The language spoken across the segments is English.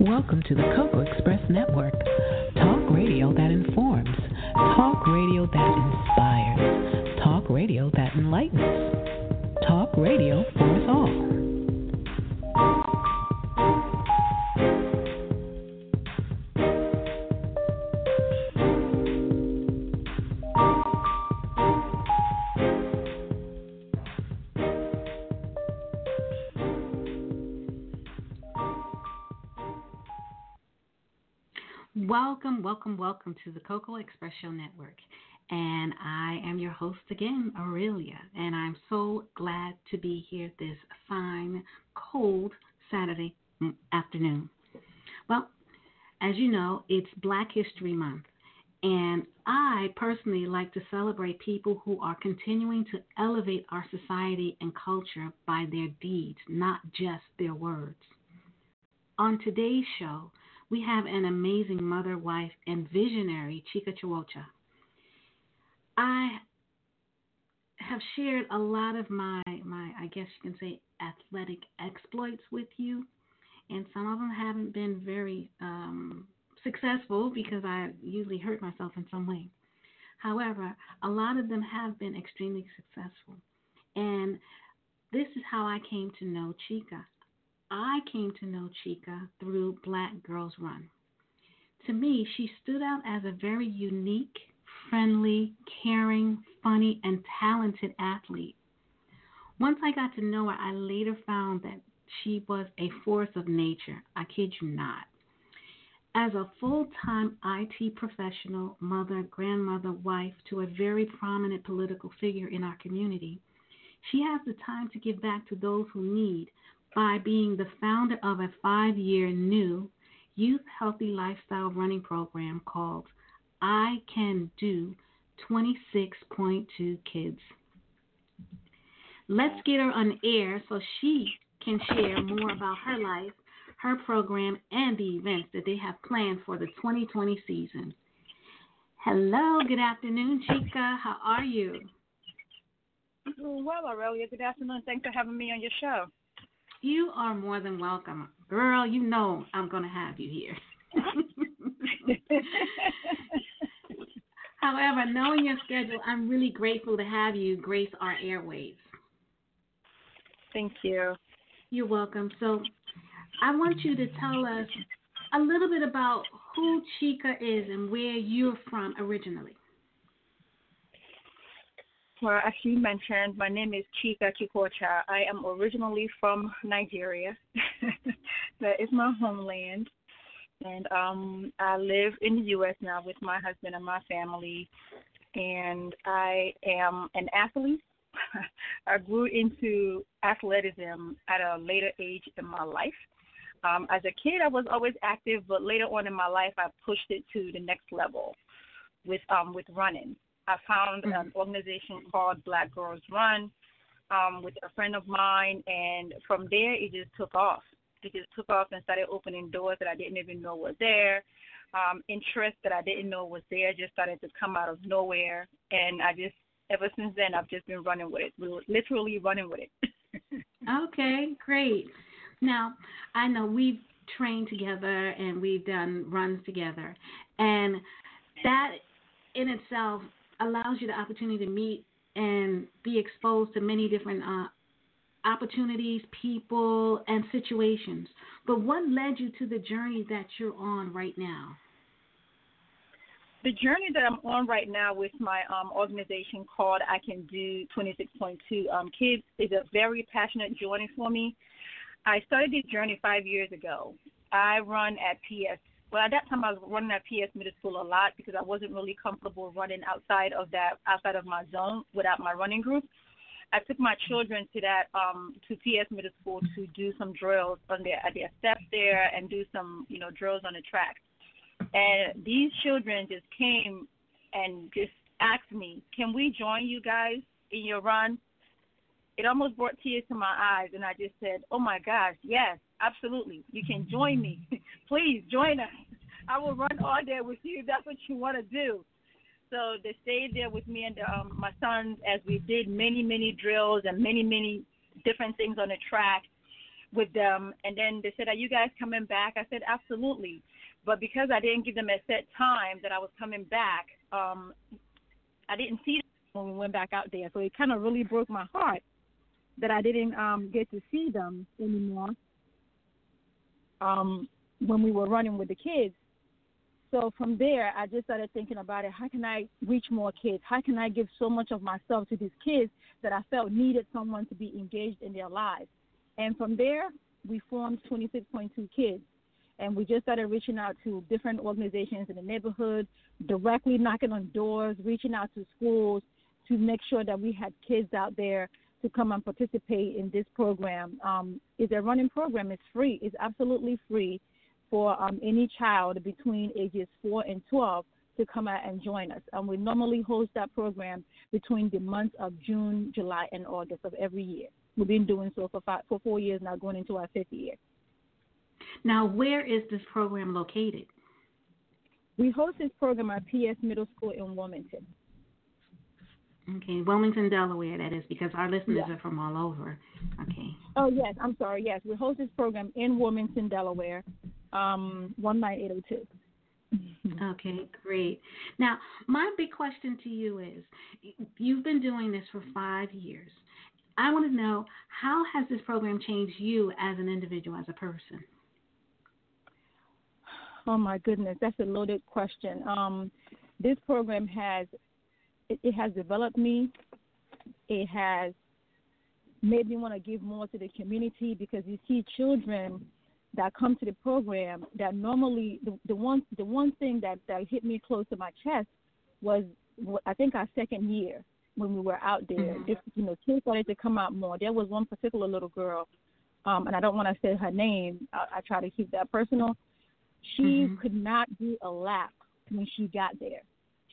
Welcome to the Cocoa Express Network. Talk radio that informs, talk radio that inspires, talk radio that enlightens, Welcome, welcome, to the Cocoa Express Show Network. And I am your host again, Aurelia. And I'm so glad to be here this fine, cold Saturday afternoon. Well, as you know, it's Black History Month. And I personally like to celebrate people who are continuing to elevate our society and culture by their deeds, not just their words. On today's show, we have an amazing mother, wife, and visionary, Chika Chukwuocha. I have shared a lot of my, my, I guess you can say, athletic exploits with you, and some of them haven't been very um, successful because I usually hurt myself in some way. However, a lot of them have been extremely successful. And this is how I came to know Chika. I came to know Chika through Black Girls Run. To me, she stood out as a very unique, friendly, caring, funny, and talented athlete. Once I got to know her, I later found that she was a force of nature. I kid you not. As a full time IT professional, mother, grandmother, wife to a very prominent political figure in our community, she has the time to give back to those who need by being the founder of a five year new youth healthy lifestyle running program called I Can Do 26.2 Kids. Let's get her on air so she can share more about her life, her program, and the events that they have planned for the 2020 season. Hello, good afternoon, Chika. How are you? Well, Aurelia, good afternoon. Thanks for having me on your show. You are more than welcome. Girl, you know I'm going to have you here. However, knowing your schedule, I'm really grateful to have you grace our airwaves. Thank you. You're welcome. So, I want you to tell us a little bit about who Chika is and where you're from originally. As you mentioned, my name is Chika Chukwuocha. I am originally from Nigeria. that is my homeland. And um, I live in the U.S. now with my husband and my family. And I am an athlete. I grew into athleticism at a later age in my life. Um, as a kid, I was always active, but later on in my life, I pushed it to the next level with um, with running. I found mm-hmm. an organization called Black Girls Run um, with a friend of mine, and from there it just took off. It just took off and started opening doors that I didn't even know were there. Um, interest that I didn't know was there just started to come out of nowhere, and I just ever since then I've just been running with it, literally running with it. okay, great. Now I know we've trained together and we've done runs together, and that in itself allows you the opportunity to meet and be exposed to many different uh, opportunities, people, and situations. But what led you to the journey that you're on right now? The journey that I'm on right now with my um, organization called I Can Do 26.2 um, Kids is a very passionate journey for me. I started this journey five years ago. I run at PS well, at that time I was running at PS Middle School a lot because I wasn't really comfortable running outside of that, outside of my zone without my running group. I took my children to that um to PS Middle School to do some drills on their at their steps there and do some you know drills on the track. And these children just came and just asked me, "Can we join you guys in your run?" It almost brought tears to my eyes, and I just said, "Oh my gosh, yes, absolutely, you can join me. Please join us. I will run all day with you if that's what you want to do. So they stayed there with me and um, my sons as we did many, many drills and many, many different things on the track with them. And then they said, "Are you guys coming back?" I said, "Absolutely." But because I didn't give them a set time that I was coming back, um, I didn't see them when we went back out there. So it kind of really broke my heart that I didn't um, get to see them anymore um, when we were running with the kids. So from there, I just started thinking about it. How can I reach more kids? How can I give so much of myself to these kids that I felt needed someone to be engaged in their lives? And from there, we formed 26.2 Kids. And we just started reaching out to different organizations in the neighborhood, directly knocking on doors, reaching out to schools to make sure that we had kids out there to come and participate in this program. Um, it's a running program. It's free. It's absolutely free for um, any child between ages 4 and 12 to come out and join us. And we normally host that program between the months of June, July, and August of every year. We've been doing so for five, for four years now, going into our fifth year. Now, where is this program located? We host this program at PS Middle School in Wilmington. Okay, Wilmington, Delaware, that is, because our listeners yeah. are from all over. Okay. Oh, yes, I'm sorry. Yes, we host this program in Wilmington, Delaware, um, 19802. Okay, great. Now, my big question to you is you've been doing this for five years. I want to know how has this program changed you as an individual, as a person? Oh my goodness, that's a loaded question. Um, this program has it, it has developed me. It has made me want to give more to the community because you see children that come to the program that normally the, the one the one thing that that hit me close to my chest was I think our second year when we were out there. Mm-hmm. If you know, kids started to come out more. There was one particular little girl, um, and I don't want to say her name. I, I try to keep that personal. She mm-hmm. could not do a lap when she got there.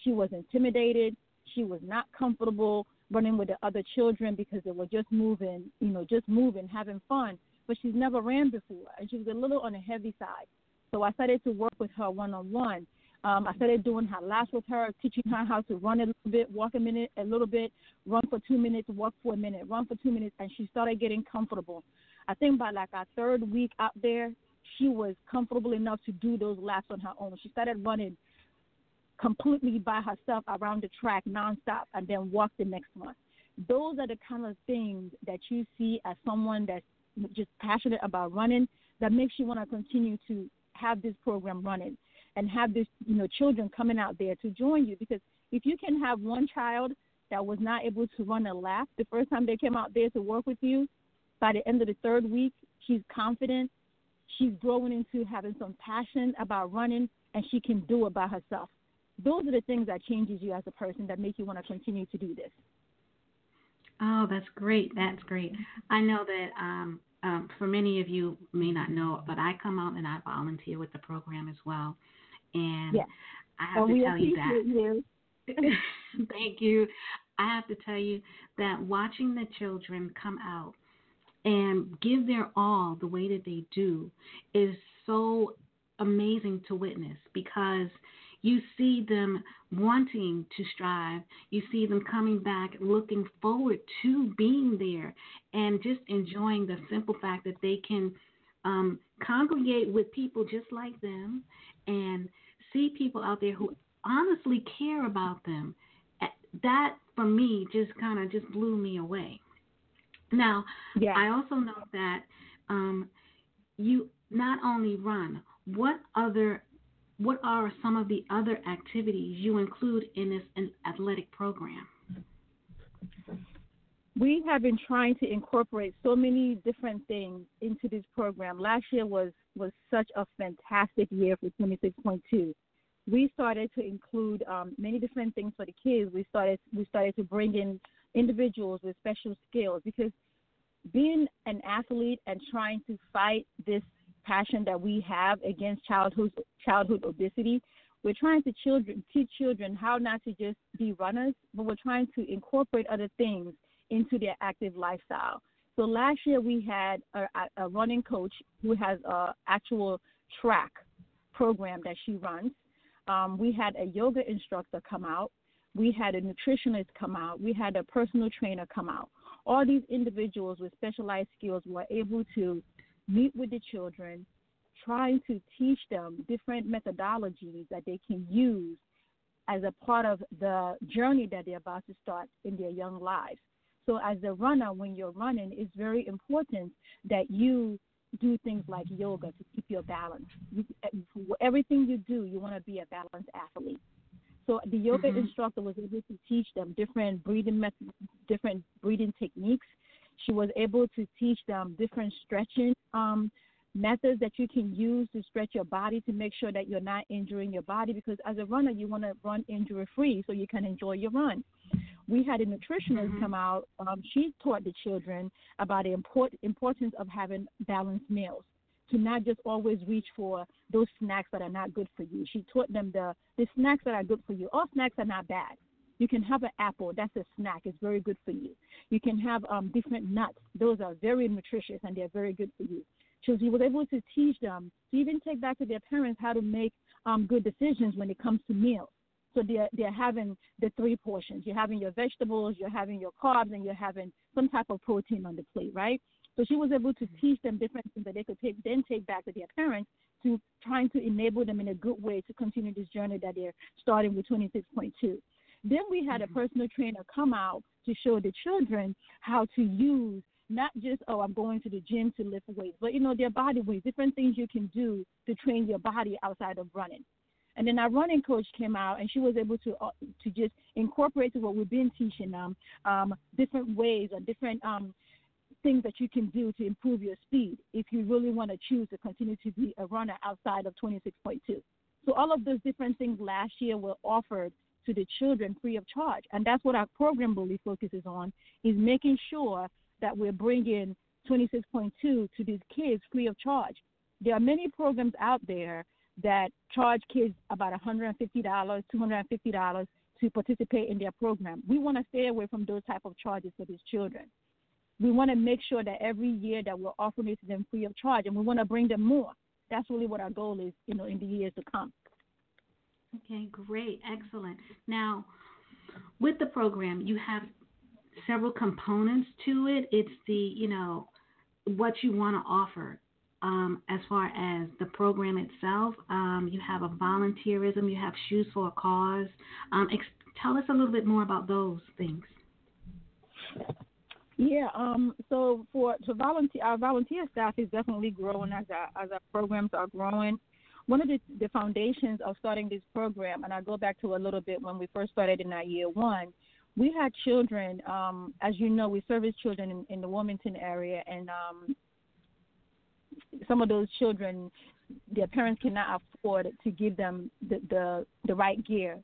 She was intimidated. She was not comfortable running with the other children because they were just moving, you know, just moving, having fun. But she's never ran before, and she was a little on the heavy side. So I started to work with her one on one um, I started doing her laps with her, teaching her how to run a little bit, walk a minute, a little bit, run for two minutes, walk for a minute, run for two minutes, and she started getting comfortable. I think by like our third week out there, she was comfortable enough to do those laps on her own. She started running completely by herself around the track nonstop and then walk the next one. Those are the kind of things that you see as someone that's just passionate about running that makes you want to continue to have this program running and have this, you know, children coming out there to join you. Because if you can have one child that was not able to run a lap the first time they came out there to work with you, by the end of the third week, she's confident, she's growing into having some passion about running, and she can do it by herself. Those are the things that changes you as a person that make you want to continue to do this. Oh, that's great. That's great. I know that um, um, for many of you may not know, but I come out and I volunteer with the program as well. And yes. I have to tell you that. You. Thank you. I have to tell you that watching the children come out and give their all the way that they do is so amazing to witness because you see them wanting to strive. You see them coming back, looking forward to being there, and just enjoying the simple fact that they can um, congregate with people just like them and see people out there who honestly care about them, that for me just kind of just blew me away. Now, yeah. I also know that um, you not only run. What other, what are some of the other activities you include in this athletic program? We have been trying to incorporate so many different things into this program. Last year was was such a fantastic year for 26.2 we started to include um, many different things for the kids. We started we started to bring in individuals with special skills because being an athlete and trying to fight this passion that we have against childhood childhood obesity, we're trying to children teach children how not to just be runners, but we're trying to incorporate other things into their active lifestyle. So last year we had a, a running coach who has a actual track program that she runs um, we had a yoga instructor come out. We had a nutritionist come out. We had a personal trainer come out. All these individuals with specialized skills were able to meet with the children, trying to teach them different methodologies that they can use as a part of the journey that they're about to start in their young lives. So, as a runner, when you're running, it's very important that you do things like yoga to keep your balance. You, everything you do, you want to be a balanced athlete. So the yoga mm-hmm. instructor was able to teach them different breathing methods, different breathing techniques. She was able to teach them different stretching um, methods that you can use to stretch your body to make sure that you're not injuring your body because as a runner you want to run injury free so you can enjoy your run. We had a nutritionist mm-hmm. come out um, she taught the children about the import, importance of having balanced meals to not just always reach for those snacks that are not good for you. She taught them the the snacks that are good for you. All snacks are not bad you can have an apple that's a snack it's very good for you you can have um, different nuts those are very nutritious and they're very good for you so he was able to teach them to even take back to their parents how to make um, good decisions when it comes to meals. So they're they're having the three portions. You're having your vegetables, you're having your carbs, and you're having some type of protein on the plate, right? So she was able to teach them different things that they could take, then take back to their parents to trying to enable them in a good way to continue this journey that they're starting with 26.2. Then we had a mm-hmm. personal trainer come out to show the children how to use not just oh i'm going to the gym to lift weights but you know their body weights different things you can do to train your body outside of running and then our running coach came out and she was able to uh, to just incorporate to what we've been teaching them um, different ways or different um, things that you can do to improve your speed if you really want to choose to continue to be a runner outside of 26.2 so all of those different things last year were offered to the children free of charge and that's what our program really focuses on is making sure that we're bringing 26.2 to these kids free of charge. There are many programs out there that charge kids about $150, $250 to participate in their program. We want to stay away from those type of charges for these children. We want to make sure that every year that we're offering it to them free of charge, and we want to bring them more. That's really what our goal is, you know, in the years to come. Okay, great, excellent. Now, with the program, you have several components to it. It's the, you know, what you want to offer um, as far as the program itself. Um, you have a volunteerism, you have shoes for a cause. Um, ex- tell us a little bit more about those things. Yeah, um, so for to volunteer, our volunteer staff is definitely growing as our as our programs are growing. One of the, the foundations of starting this program, and I go back to a little bit when we first started in our year one, we had children. Um, as you know, we service children in, in the Wilmington area, and um, some of those children, their parents cannot afford to give them the, the the right gear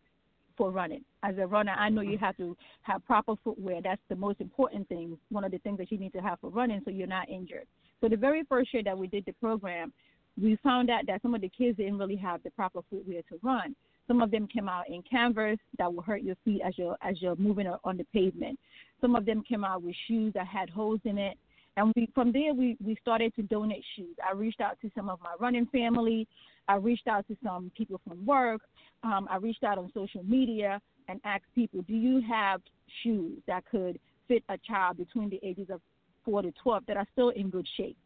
for running. As a runner, I know you have to have proper footwear. That's the most important thing. One of the things that you need to have for running, so you're not injured. So the very first year that we did the program, we found out that some of the kids didn't really have the proper footwear to run. Some of them came out in canvas that will hurt your feet as you're as you're moving on the pavement. Some of them came out with shoes that had holes in it. And we from there we, we started to donate shoes. I reached out to some of my running family. I reached out to some people from work. Um, I reached out on social media and asked people, do you have shoes that could fit a child between the ages of four to twelve that are still in good shape?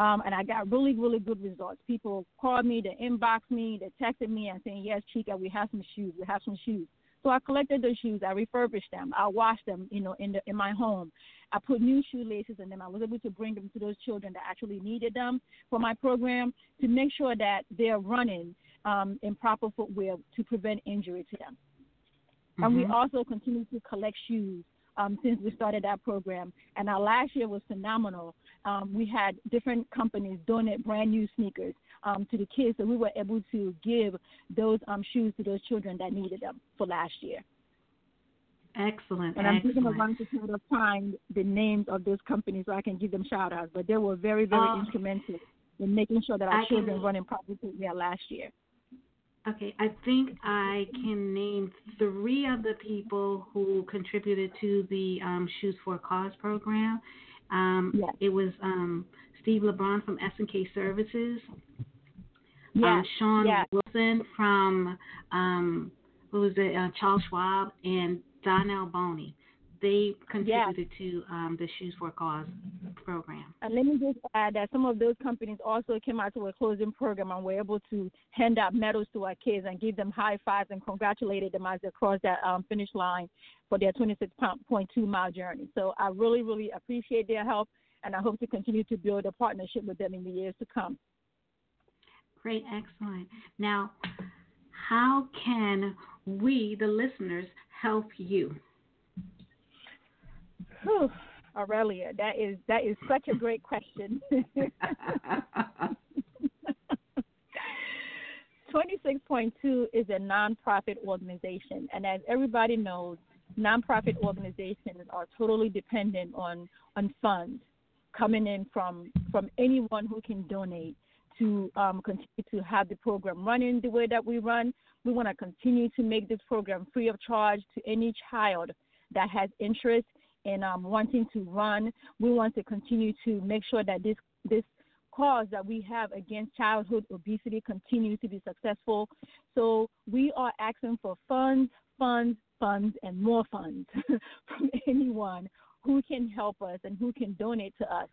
Um, and I got really, really good results. People called me, they inboxed me, they texted me and saying, yes, Chika, we have some shoes. We have some shoes. So I collected those shoes. I refurbished them. I washed them, you know, in the in my home. I put new shoelaces in them. I was able to bring them to those children that actually needed them for my program to make sure that they're running um, in proper footwear to prevent injury to them. Mm-hmm. And we mm-hmm. also continue to collect shoes um, since we started that program. And our last year was phenomenal. Um, we had different companies donate brand new sneakers um, to the kids, so we were able to give those um, shoes to those children that needed them for last year. Excellent. And I'm thinking of trying to find the names of those companies so I can give them shout outs. But they were very, very uh, instrumental in making sure that our I children can, running properly yeah, last year. Okay, I think I can name three of the people who contributed to the um, Shoes for a Cause program. Um, yes. It was um, Steve LeBron from S&K Services, yes. um, Sean yes. Wilson from um, who was it, uh, Charles Schwab and Donnell Boney. They contributed yes. to um, the Shoes for a Cause program. And let me just add that some of those companies also came out to a closing program and were able to hand out medals to our kids and give them high fives and congratulated them as they crossed that um, finish line for their 26.2 mile journey. So I really, really appreciate their help, and I hope to continue to build a partnership with them in the years to come. Great, excellent. Now, how can we, the listeners, help you? Whew, Aurelia, that is that is such a great question. Twenty-six point two is a nonprofit organization, and as everybody knows, nonprofit organizations are totally dependent on on funds coming in from from anyone who can donate to um, continue to have the program running the way that we run. We want to continue to make this program free of charge to any child that has interest in um, wanting to run. We want to continue to make sure that this this cause that we have against childhood obesity continues to be successful. So we are asking for funds, funds, funds, and more funds from anyone who can help us and who can donate to us.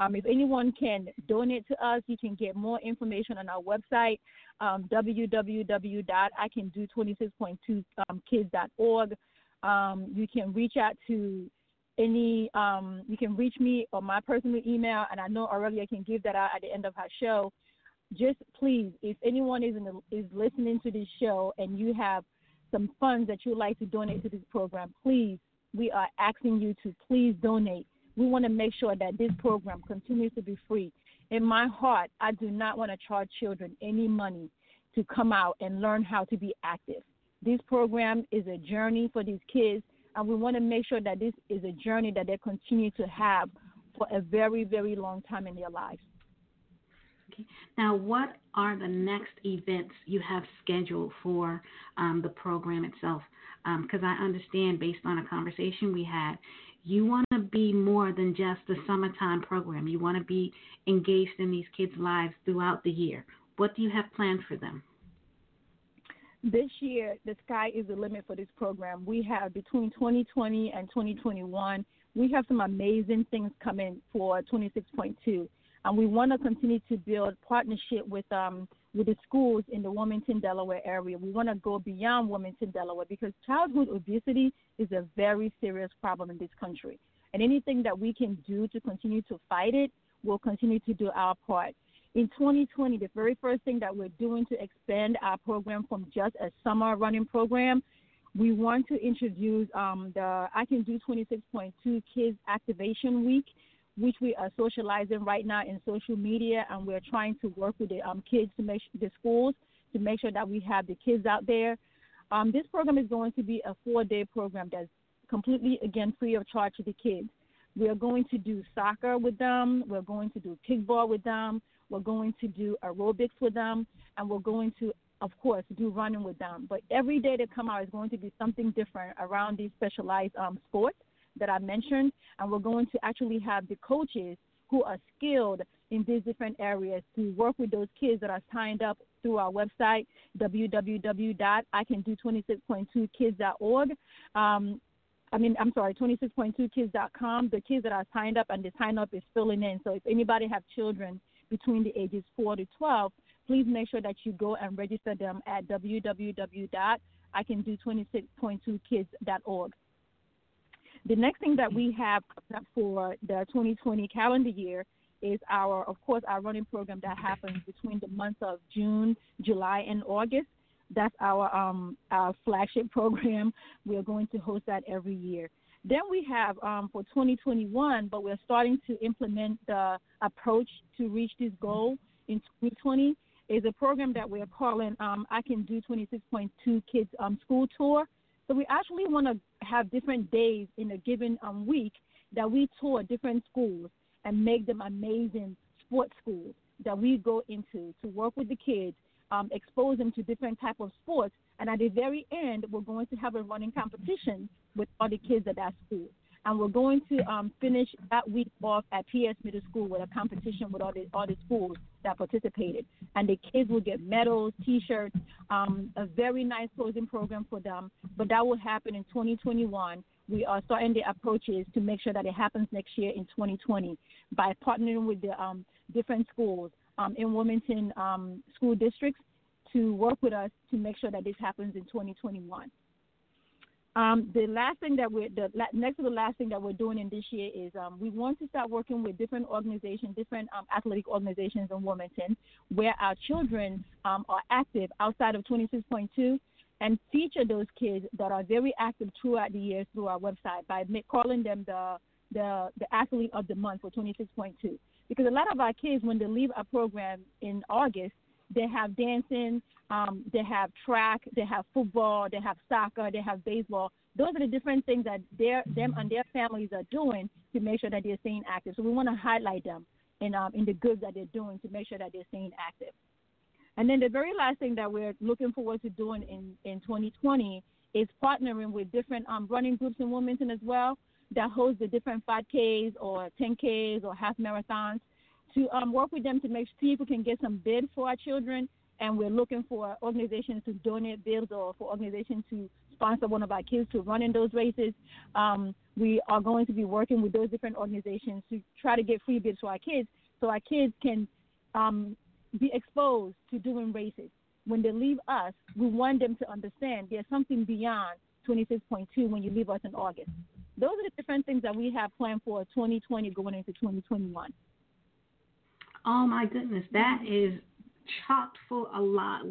Um, if anyone can donate to us, you can get more information on our website, um, www.icando26.2kids.org. Um, you can reach out to any, um, you can reach me on my personal email, and I know Aurelia can give that out at the end of her show. Just please, if anyone is, the, is listening to this show and you have some funds that you'd like to donate to this program, please, we are asking you to please donate we want to make sure that this program continues to be free. In my heart, I do not want to charge children any money to come out and learn how to be active. This program is a journey for these kids, and we want to make sure that this is a journey that they continue to have for a very, very long time in their lives. Okay. Now, what are the next events you have scheduled for um, the program itself? Because um, I understand, based on a conversation we had, you want to be more than just the summertime program. You want to be engaged in these kids' lives throughout the year. What do you have planned for them? This year, the sky is the limit for this program. We have between 2020 and 2021, we have some amazing things coming for 26.2. And we want to continue to build partnership with um, with the schools in the Wilmington, Delaware area. We want to go beyond Wilmington, Delaware because childhood obesity is a very serious problem in this country. And anything that we can do to continue to fight it, we'll continue to do our part. In 2020, the very first thing that we're doing to expand our program from just a summer running program, we want to introduce um, the I Can Do 26.2 Kids Activation Week which we are socializing right now in social media, and we're trying to work with the um, kids to make the schools to make sure that we have the kids out there. Um, this program is going to be a four-day program that's completely again free of charge to the kids. We are going to do soccer with them. We're going to do kickball with them. We're going to do aerobics with them, and we're going to, of course, do running with them. But every day they come out is going to be something different around these specialized um, sports that I mentioned, and we're going to actually have the coaches who are skilled in these different areas to work with those kids that are signed up through our website, www.icando26.2kids.org. Um, I mean, I'm sorry, 26.2kids.com. The kids that are signed up and the sign up is filling in. So if anybody have children between the ages 4 to 12, please make sure that you go and register them at www.icando26.2kids.org. The next thing that we have for the 2020 calendar year is our, of course, our running program that happens between the months of June, July, and August. That's our um, our flagship program. We are going to host that every year. Then we have um, for 2021, but we're starting to implement the approach to reach this goal in 2020. Is a program that we're calling um, I Can Do 26.2 Kids um, School Tour. So we actually want to have different days in a given um, week that we tour different schools and make them amazing sports schools that we go into to work with the kids, um, expose them to different type of sports, and at the very end, we're going to have a running competition with all the kids at that school. And we're going to um, finish that week off at PS Middle School with a competition with all the all the schools that participated. And the kids will get medals, T-shirts, um, a very nice closing program for them. But that will happen in 2021. We are starting the approaches to make sure that it happens next year in 2020 by partnering with the um, different schools um, in Wilmington um, school districts to work with us to make sure that this happens in 2021. Um, the last thing that we're the next to the last thing that we're doing in this year is um, we want to start working with different organizations, different um, athletic organizations in Wilmington, where our children um, are active outside of 26.2, and feature those kids that are very active throughout the year through our website by calling them the the the athlete of the month for 26.2. Because a lot of our kids, when they leave our program in August, they have dancing, um, they have track, they have football, they have soccer, they have baseball. Those are the different things that their them and their families are doing to make sure that they're staying active. So we want to highlight them in um, in the good that they're doing to make sure that they're staying active. And then the very last thing that we're looking forward to doing in, in 2020 is partnering with different um, running groups in Wilmington as well that host the different 5Ks or 10Ks or half marathons to um, work with them to make sure people can get some bids for our children. And we're looking for organizations to donate bids or for organizations to sponsor one of our kids to run in those races. Um, we are going to be working with those different organizations to try to get free bids for our kids so our kids can um, be exposed to doing races. When they leave us, we want them to understand there's something beyond 26.2 when you leave us in August. Those are the different things that we have planned for 2020 going into 2021. Oh my goodness, that is chocked full a lot.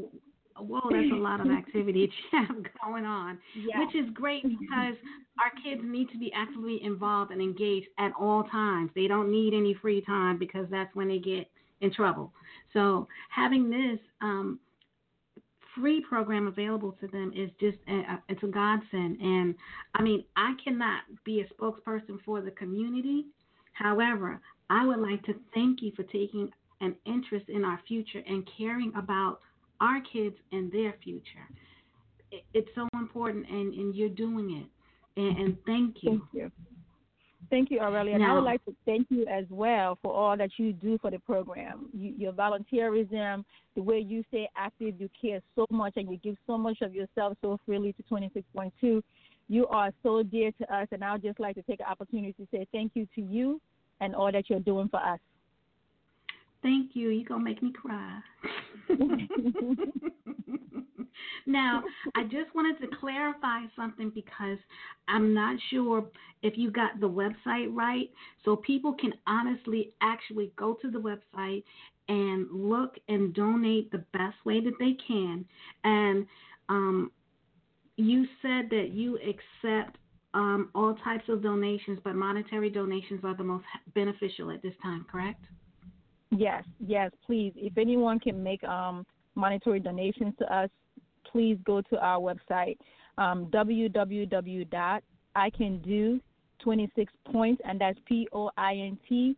Whoa, that's a lot of activity that you have going on, yes. which is great because our kids need to be actively involved and engaged at all times. They don't need any free time because that's when they get in trouble. So having this um, free program available to them is just a, it's a godsend. And I mean, I cannot be a spokesperson for the community. However, I would like to thank you for taking an interest in our future and caring about our kids and their future. It's so important, and, and you're doing it. And, and thank you. Thank you. Thank you, Aurelia. And I would like to thank you as well for all that you do for the program. You, your volunteerism, the way you stay active, you care so much, and you give so much of yourself so freely to 26.2. You are so dear to us, and I would just like to take an opportunity to say thank you to you and all that you're doing for us. Thank you. You're going to make me cry. now, I just wanted to clarify something because I'm not sure if you got the website right. So people can honestly actually go to the website and look and donate the best way that they can. And um, you said that you accept um, all types of donations, but monetary donations are the most beneficial at this time, correct? Yes, yes, please. If anyone can make um, monetary donations to us, please go to our website, um, www.iCanDo26points, and that's P O I N T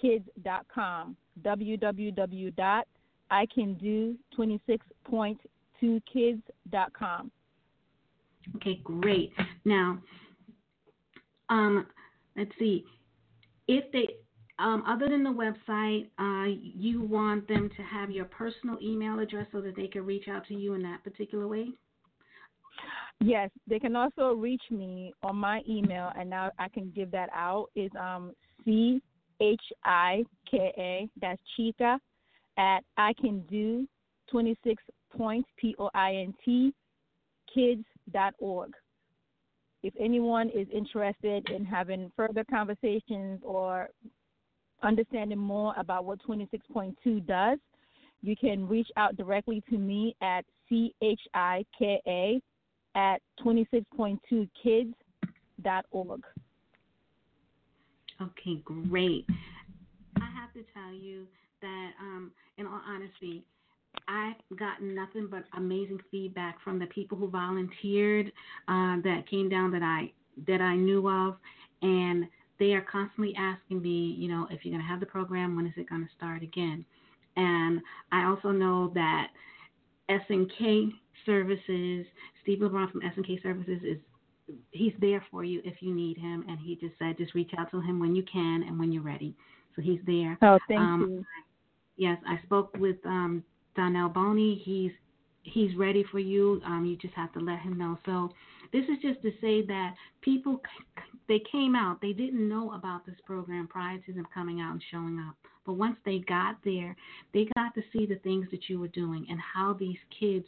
kids.com. www.iCanDo26.2kids.com. Okay, great. Now, um, let's see. If they um, other than the website, uh, you want them to have your personal email address so that they can reach out to you in that particular way? Yes, they can also reach me on my email, and now I can give that out. Is um, C H I K A, that's Chika, at I can do 26 points, P O I N T, kids.org. If anyone is interested in having further conversations or understanding more about what 26.2 does, you can reach out directly to me at chika at 26.2kids.org. Okay, great. I have to tell you that, um, in all honesty, I've gotten nothing but amazing feedback from the people who volunteered uh, that came down that I that I knew of, and they are constantly asking me, you know, if you're going to have the program, when is it going to start again? And I also know that SNK Services, Steve LeBron from SNK Services is he's there for you if you need him. And he just said, just reach out to him when you can and when you're ready. So he's there. Oh, thank um, you. Yes, I spoke with um, Donnell Boney. He's he's ready for you. Um, you just have to let him know. So this is just to say that people they came out. They didn't know about this program prior to them coming out and showing up. But once they got there, they got to see the things that you were doing and how these kids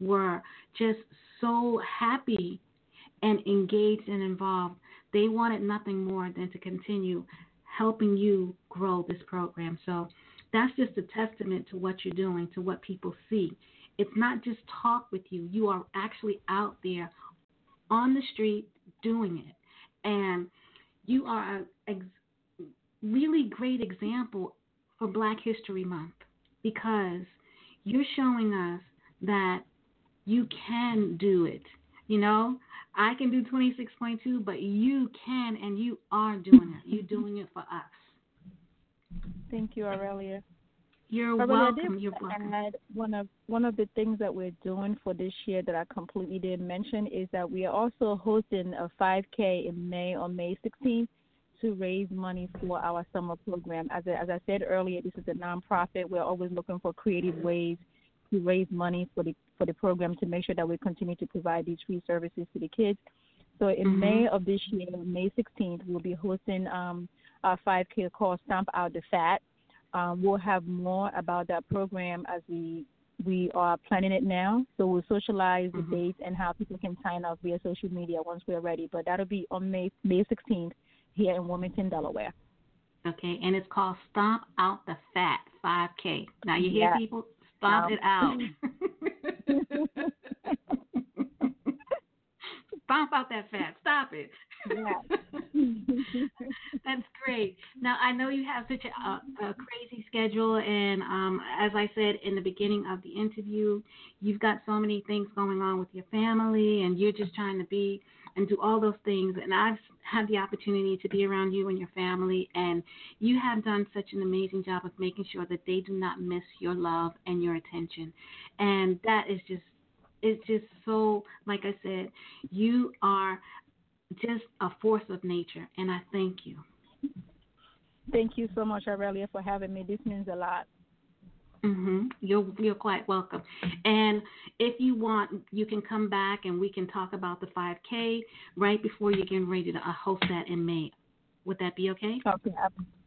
were just so happy and engaged and involved. They wanted nothing more than to continue helping you grow this program. So that's just a testament to what you're doing, to what people see. It's not just talk with you, you are actually out there on the street doing it. And you are a ex- really great example for Black History Month because you're showing us that you can do it. You know, I can do 26.2, but you can and you are doing it. You're doing it for us. Thank you, Aurelia. You're Aurelia, welcome. You're welcome. Add one of one of the things that we're doing for this year that I completely didn't mention is that we are also hosting a 5K in May on May 16th to raise money for our summer program. As I, as I said earlier, this is a nonprofit. We're always looking for creative ways to raise money for the for the program to make sure that we continue to provide these free services to the kids. So in mm-hmm. May of this year, May 16th, we'll be hosting um, our 5K called Stomp Out the Fat. Um, we'll have more about that program as we we are planning it now. So we'll socialize the mm-hmm. dates and how people can sign up via social media once we're ready. But that'll be on May May 16th here in Wilmington, Delaware. Okay, and it's called Stomp Out the Fat 5K. Now you hear yeah. people Stomp um, it out. Stomp out that fat. Stop it. Yeah. That's great. Now I know you have such a, a crazy schedule, and um, as I said in the beginning of the interview, you've got so many things going on with your family, and you're just trying to be and do all those things. And I've had the opportunity to be around you and your family, and you have done such an amazing job of making sure that they do not miss your love and your attention. And that is just, it's just so, like I said, you are just a force of nature, and I thank you. Thank you so much, Aurelia, for having me. This means a lot. Mhm. You're you're quite welcome. And if you want, you can come back and we can talk about the 5K right before you're getting ready to uh, host that in May. Would that be okay? Okay.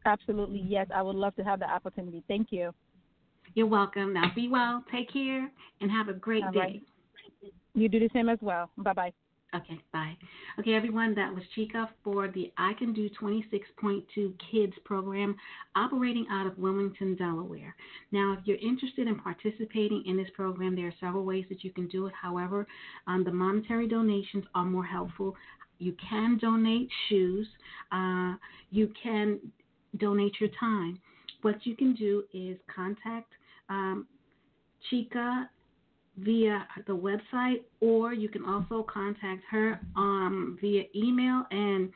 Absolutely. Yes, I would love to have the opportunity. Thank you. You're welcome. Now be well, take care, and have a great All day. Right. You do the same as well. Bye bye. Okay, bye. Okay, everyone, that was Chika for the I Can Do 26.2 Kids program operating out of Wilmington, Delaware. Now, if you're interested in participating in this program, there are several ways that you can do it. However, um, the monetary donations are more helpful. You can donate shoes, uh, you can donate your time. What you can do is contact um, Chika via the website, or you can also contact her um, via email. And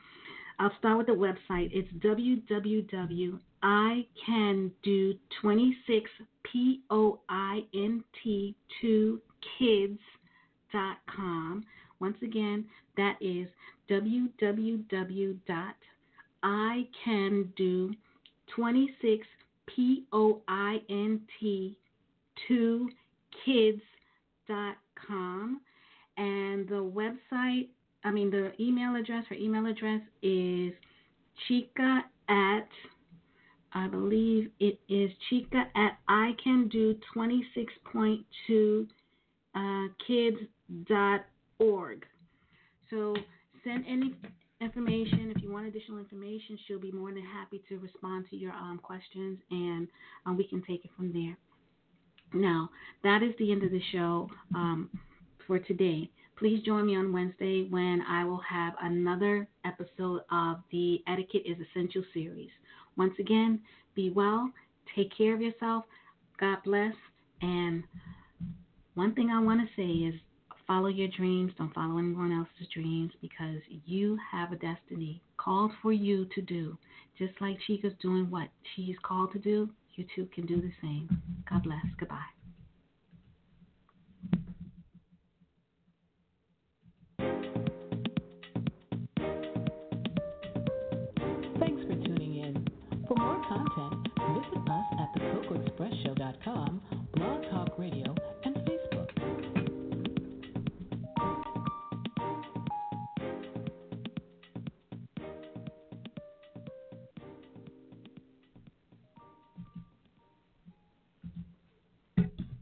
I'll start with the website. It's www.icandt2kids.com. Once again, that is www.icandt2kids.com com, and the website, I mean the email address, her email address is chika at I believe it is chika at I can do 26.2 uh, kids.org. So send any information. If you want additional information, she'll be more than happy to respond to your um, questions and um, we can take it from there. Now, that is the end of the show um, for today. Please join me on Wednesday when I will have another episode of the Etiquette is Essential series. Once again, be well, take care of yourself, God bless, and one thing I want to say is follow your dreams, don't follow anyone else's dreams because you have a destiny called for you to do. Just like Chika's doing what she's called to do, you too can do the same. God bless. Goodbye.